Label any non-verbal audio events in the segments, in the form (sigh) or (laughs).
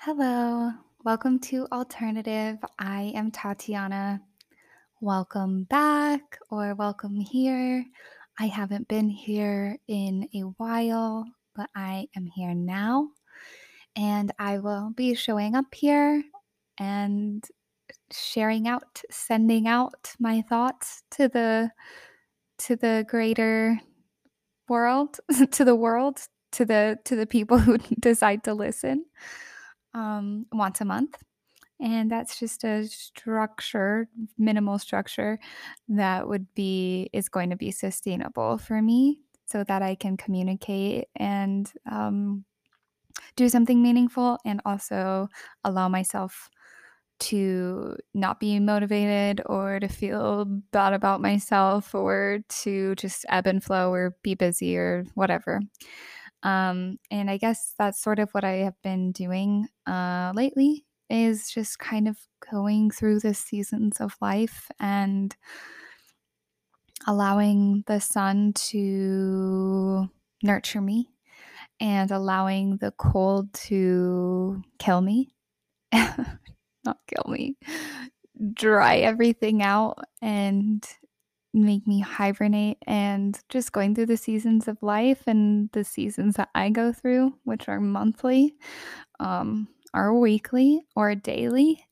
Hello, welcome to Alternative. I am Tatiana. Welcome back or welcome here. I haven't been here in a while, but I am here now. And I will be showing up here and sharing out, sending out my thoughts to the to the greater world, (laughs) to the world, to the to the people who (laughs) decide to listen um, once a month. And that's just a structure, minimal structure that would be is going to be sustainable for me so that I can communicate and um, do something meaningful and also allow myself to not be motivated or to feel bad about myself or to just ebb and flow or be busy or whatever. Um, and I guess that's sort of what I have been doing uh, lately is just kind of going through the seasons of life and allowing the sun to nurture me and allowing the cold to kill me. (laughs) Not kill me, dry everything out and make me hibernate and just going through the seasons of life and the seasons that I go through, which are monthly, um, or weekly or daily.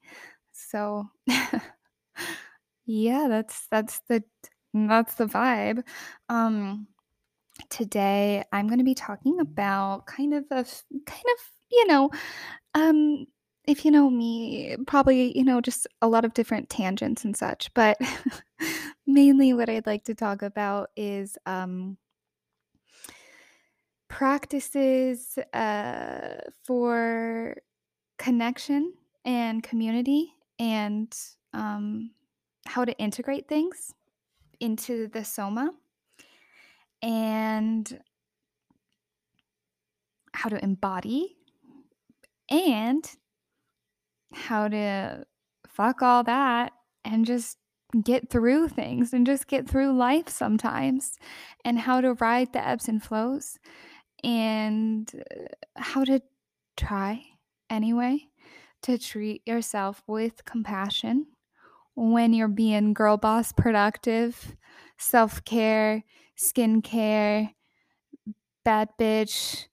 So (laughs) yeah, that's that's the that's the vibe. Um today I'm going to be talking about kind of a kind of, you know, um if you know me, probably, you know, just a lot of different tangents and such, but (laughs) mainly what I'd like to talk about is um practices uh for connection and community and um, how to integrate things into the soma and how to embody and how to fuck all that and just get through things and just get through life sometimes and how to ride the ebbs and flows and uh, how to try anyway to treat yourself with compassion when you're being girl boss productive, self care, skincare, bad bitch,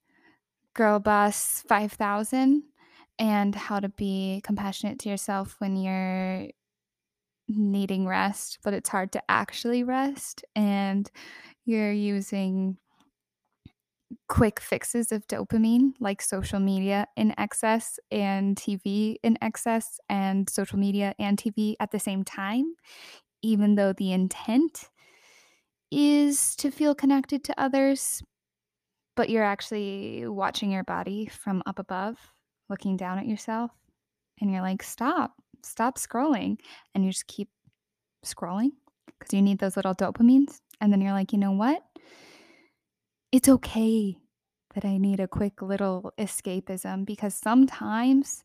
girl boss 5000, and how to be compassionate to yourself when you're needing rest, but it's hard to actually rest and you're using quick fixes of dopamine like social media in excess and TV in excess and social media and TV at the same time, even though the intent is to feel connected to others, but you're actually watching your body from up above, looking down at yourself, and you're like, stop, stop scrolling. And you just keep scrolling because you need those little dopamines. And then you're like, you know what? it's okay that I need a quick little escapism because sometimes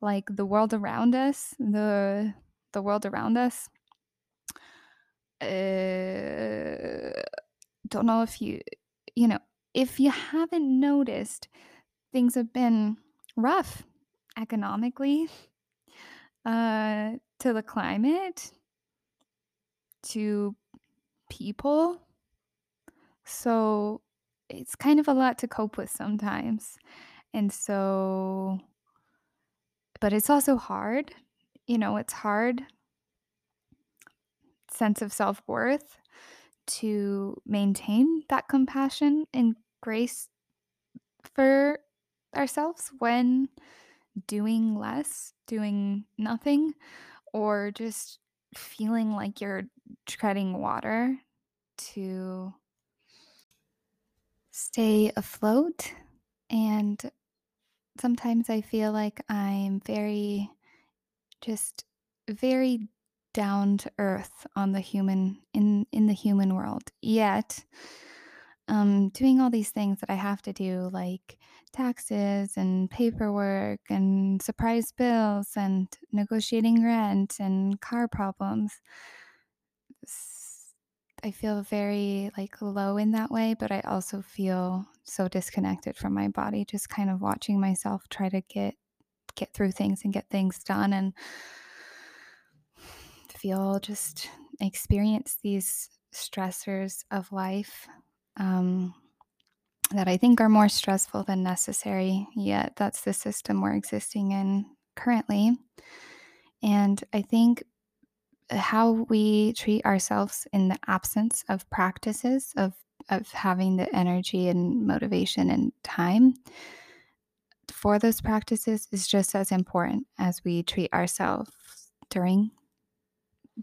like the world around us, the the world around us uh, don't know if you you know, if you haven't noticed things have been rough economically, uh to the climate, to people. So it's kind of a lot to cope with sometimes. And so but it's also hard. You know, it's hard sense of self-worth to maintain that compassion and grace for ourselves when doing less, doing nothing, or just feeling like you're treading water to stay afloat. And sometimes I feel like I'm very, just very down to earth on the human in in the human world. Yet, um, doing all these things that I have to do, like taxes and paperwork and surprise bills and negotiating rent and car problems. I feel very like low in that way, but I also feel so disconnected from my body, just kind of watching myself try to get get through things and get things done and feel just experience these stressors of life um, that I think are more stressful than necessary, yet that's the system we're existing in currently. And I think how we treat ourselves in the absence of practices of of having the energy and motivation and time for those practices is just as important as we treat ourselves during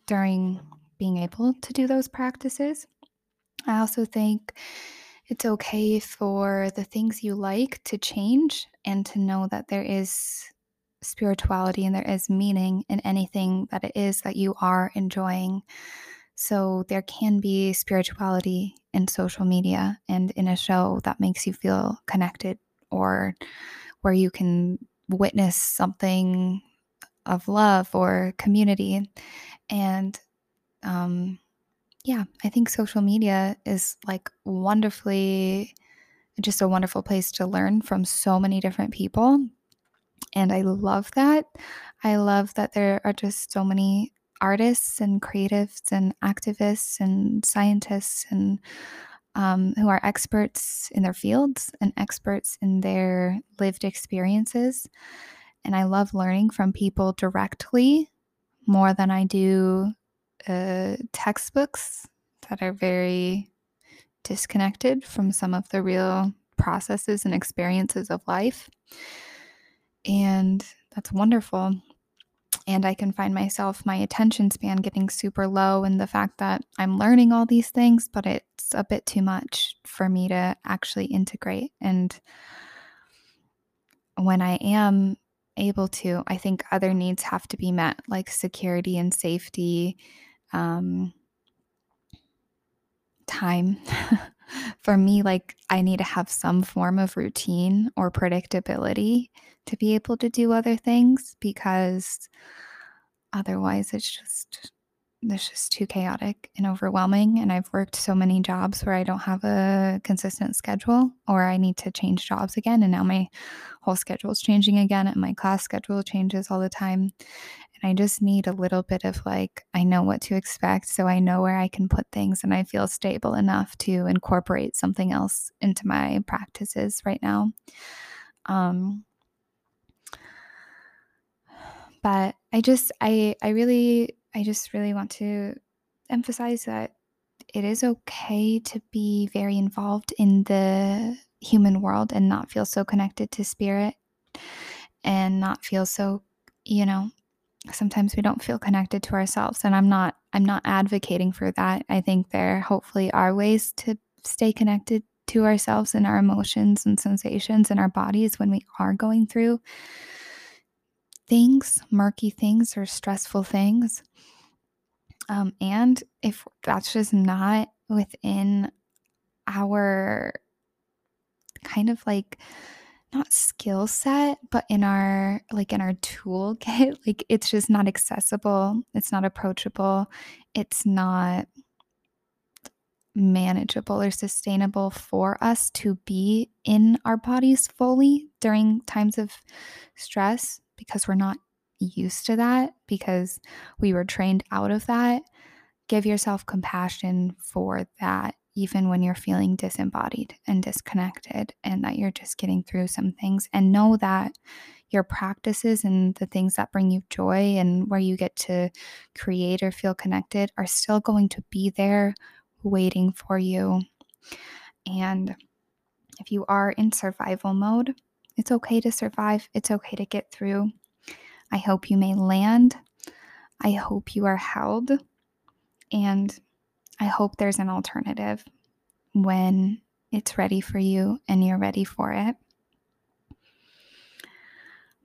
during being able to do those practices. I also think it's okay for the things you like to change and to know that there is spirituality and there is meaning in anything that it is that you are enjoying. So there can be spirituality in social media and in a show that makes you feel connected or where you can witness something of love or community. And um, yeah, I think social media is like wonderfully, just a wonderful place to learn from so many different people. And I love that. I love that there are just so many artists and creatives and activists and scientists and um, who are experts in their fields and experts in their lived experiences. And I love learning from people directly more than I do uh, textbooks that are very disconnected from some of the real processes and experiences of life. And that's wonderful. And I can find myself, my attention span getting super low, and the fact that I'm learning all these things, but it's a bit too much for me to actually integrate. And when I am able to, I think other needs have to be met, like security and safety, um, time. (laughs) For me, like I need to have some form of routine or predictability to be able to do other things because otherwise it's just it's just too chaotic and overwhelming. And I've worked so many jobs where I don't have a consistent schedule or I need to change jobs again. And now my whole schedule is changing again and my class schedule changes all the time and I just need a little bit of like, I know what to expect. So I know where I can put things and I feel stable enough to incorporate something else into my practices right now. Um, but I just, I, I really, I just really want to emphasize that it is okay to be very involved in the human world and not feel so connected to spirit and not feel so, you know, sometimes we don't feel connected to ourselves and i'm not i'm not advocating for that. I think there hopefully are ways to stay connected to ourselves and our emotions and sensations and our bodies when we are going through things murky things or stressful things. Um, and if that's just not within our kind of like not skill set, but in our like in our toolkit, (laughs) like it's just not accessible. It's not approachable. It's not manageable or sustainable for us to be in our bodies fully during times of stress because we're not used to that because we were trained out of that. Give yourself compassion for that even when you're feeling disembodied and disconnected, and that you're just getting through some things. And know that your practices and the things that bring you joy and where you get to create or feel connected are still going to be there waiting for you. And if you are in survival mode, it's okay to survive, it's okay to get through. I hope you may land. I hope you are held. And I hope there's an alternative when it's ready for you and you're ready for it.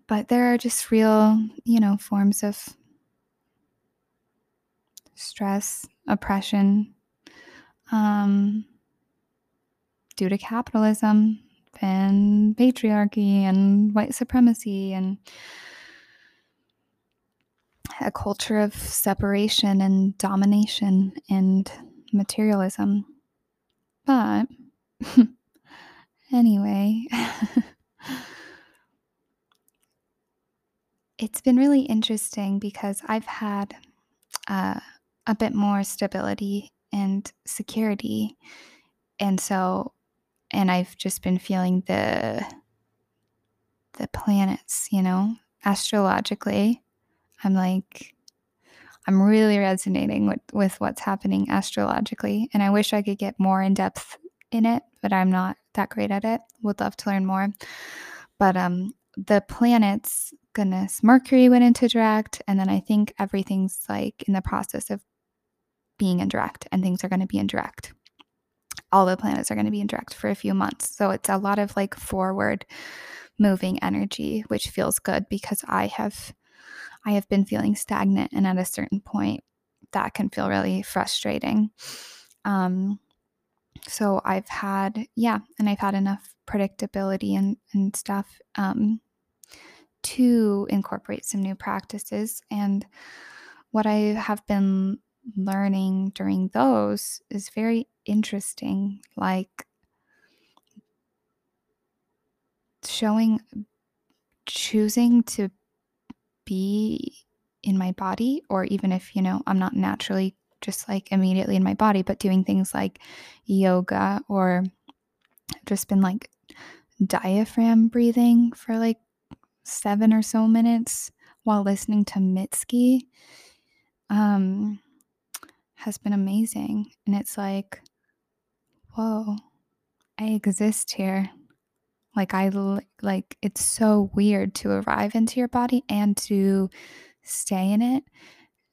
But there are just real, you know, forms of stress, oppression, um, due to capitalism and patriarchy and white supremacy and a culture of separation and domination and materialism. But (laughs) anyway, (laughs) It's been really interesting because I've had, uh, a bit more stability and security, and so and I've just been feeling the the planets, you know, astrologically. I'm like I'm really resonating with with what's happening astrologically, and I wish I could get more in depth in it, but I'm not that great at it. Would love to learn more. But um the planets, goodness, Mercury went into direct, and then I think everything's like in the process of being in direct, and things are going to be in direct. All the planets are going to be in direct for a few months. So it's a lot of like forward moving energy, which feels good because I have I have been feeling stagnant and at a certain point that can feel really frustrating. Um so I've had yeah, and I've had enough predictability and and stuff um to incorporate some new practices and what I have been learning during those is very interesting like showing choosing to be in my body or even if you know I'm not naturally just like immediately in my body but doing things like yoga or just been like diaphragm breathing for like 7 or so minutes while listening to Mitski um has been amazing. And it's like whoa I exist here like I like it's so weird to arrive into your body and to stay in it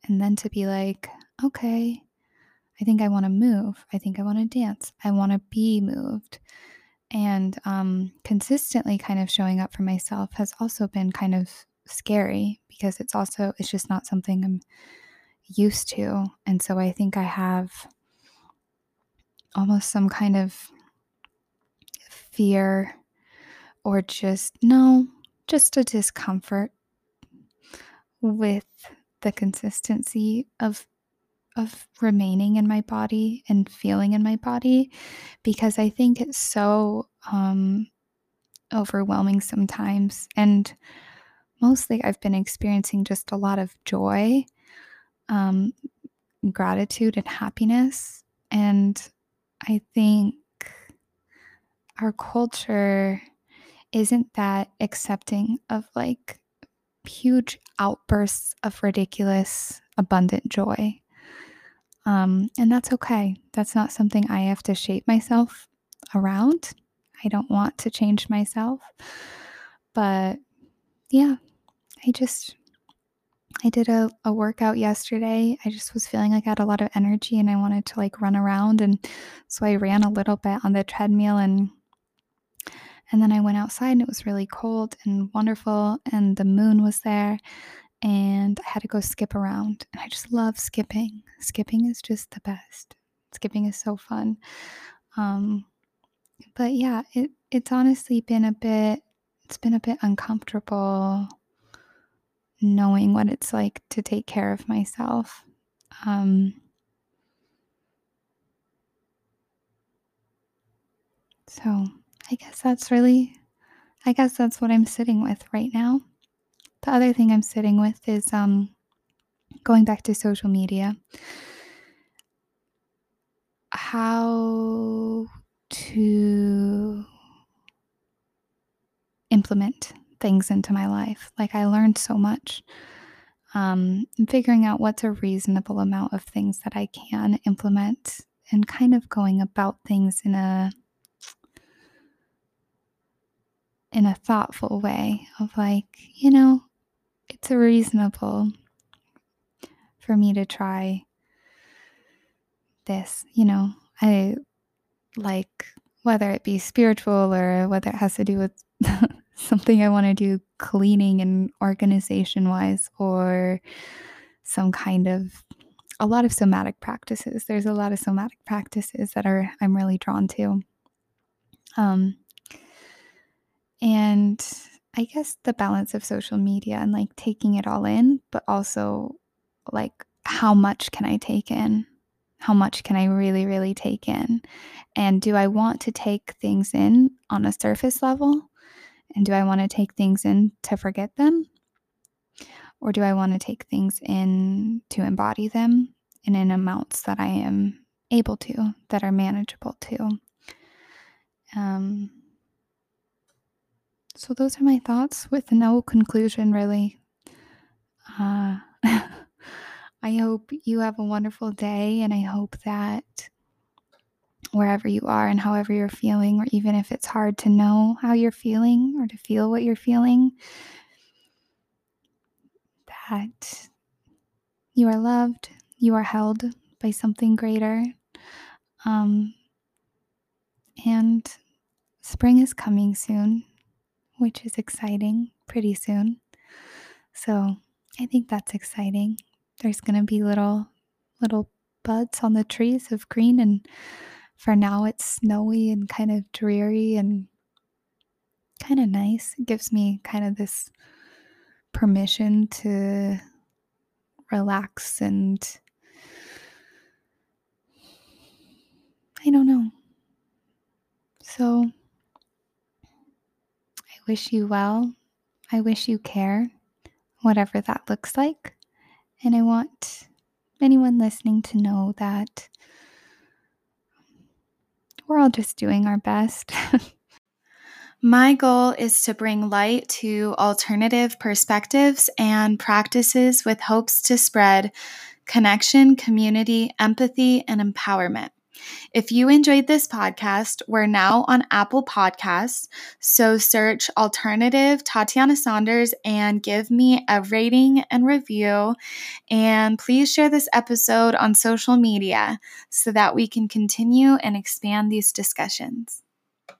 and then to be like, okay, I think I want to move. I think I want to dance. I want to be moved. And um, consistently kind of showing up for myself has also been kind of scary because it's also, it's just not something I'm used to. And so I think I have almost some kind of fear or just no, just a discomfort with the consistency of of remaining in my body and feeling in my body because I think it's so um overwhelming sometimes and mostly I've been experiencing just a lot of joy, um gratitude and happiness and I think our culture isn't that accepting of like huge outbursts of ridiculous, abundant joy. Um, and that's okay. That's not something I have to shape myself around. I don't want to change myself. But yeah, I just, I did a, a workout yesterday. I just was feeling like I had a lot of energy and I wanted to like run around. And so I ran a little bit on the treadmill and and then I went outside and it was really cold and wonderful, and the moon was there, and I had to go skip around. And I just love skipping. Skipping is just the best. Skipping is so fun. Um, but yeah, it it's honestly been a bit it's been a bit uncomfortable knowing what it's like to take care of myself. Um, so I guess that's really I guess that's what I'm sitting with right now. The other thing I'm sitting with is um going back to social media. How to implement things into my life. Like I learned so much. Um, and figuring out what's a reasonable amount of things that I can implement and kind of going about things in a in a thoughtful way of like, you know, it's reasonable for me to try this, you know. I like whether it be spiritual or whether it has to do with (laughs) something I want to do cleaning and organization wise or some kind of a lot of somatic practices. There's a lot of somatic practices that are I'm really drawn to. Um and I guess the balance of social media and like taking it all in, but also like how much can I take in? How much can I really, really take in? And do I want to take things in on a surface level? And do I want to take things in to forget them? Or do I want to take things in to embody them and in amounts that I am able to, that are manageable to? Um, so, those are my thoughts with no conclusion, really. Uh, (laughs) I hope you have a wonderful day, and I hope that wherever you are and however you're feeling, or even if it's hard to know how you're feeling or to feel what you're feeling, that you are loved, you are held by something greater. Um, and spring is coming soon, which is exciting, pretty soon. So I think that's exciting. There's going to be little, little buds on the trees of green and for now, it's snowy and kind of dreary and kind of nice. It gives me kind of this permission to relax and I don't know. So wish you well. I wish you care, whatever that looks like. And I want anyone listening to know that we're all just doing our best. (laughs) My goal is to bring light to alternative perspectives and practices with hopes to spread connection, community, empathy, and empowerment. If you enjoyed this podcast, we're now on Apple Podcasts. So search Alternative Tatiana Saunders and give me a rating and review. And please share this episode on social media so that we can continue and expand these discussions.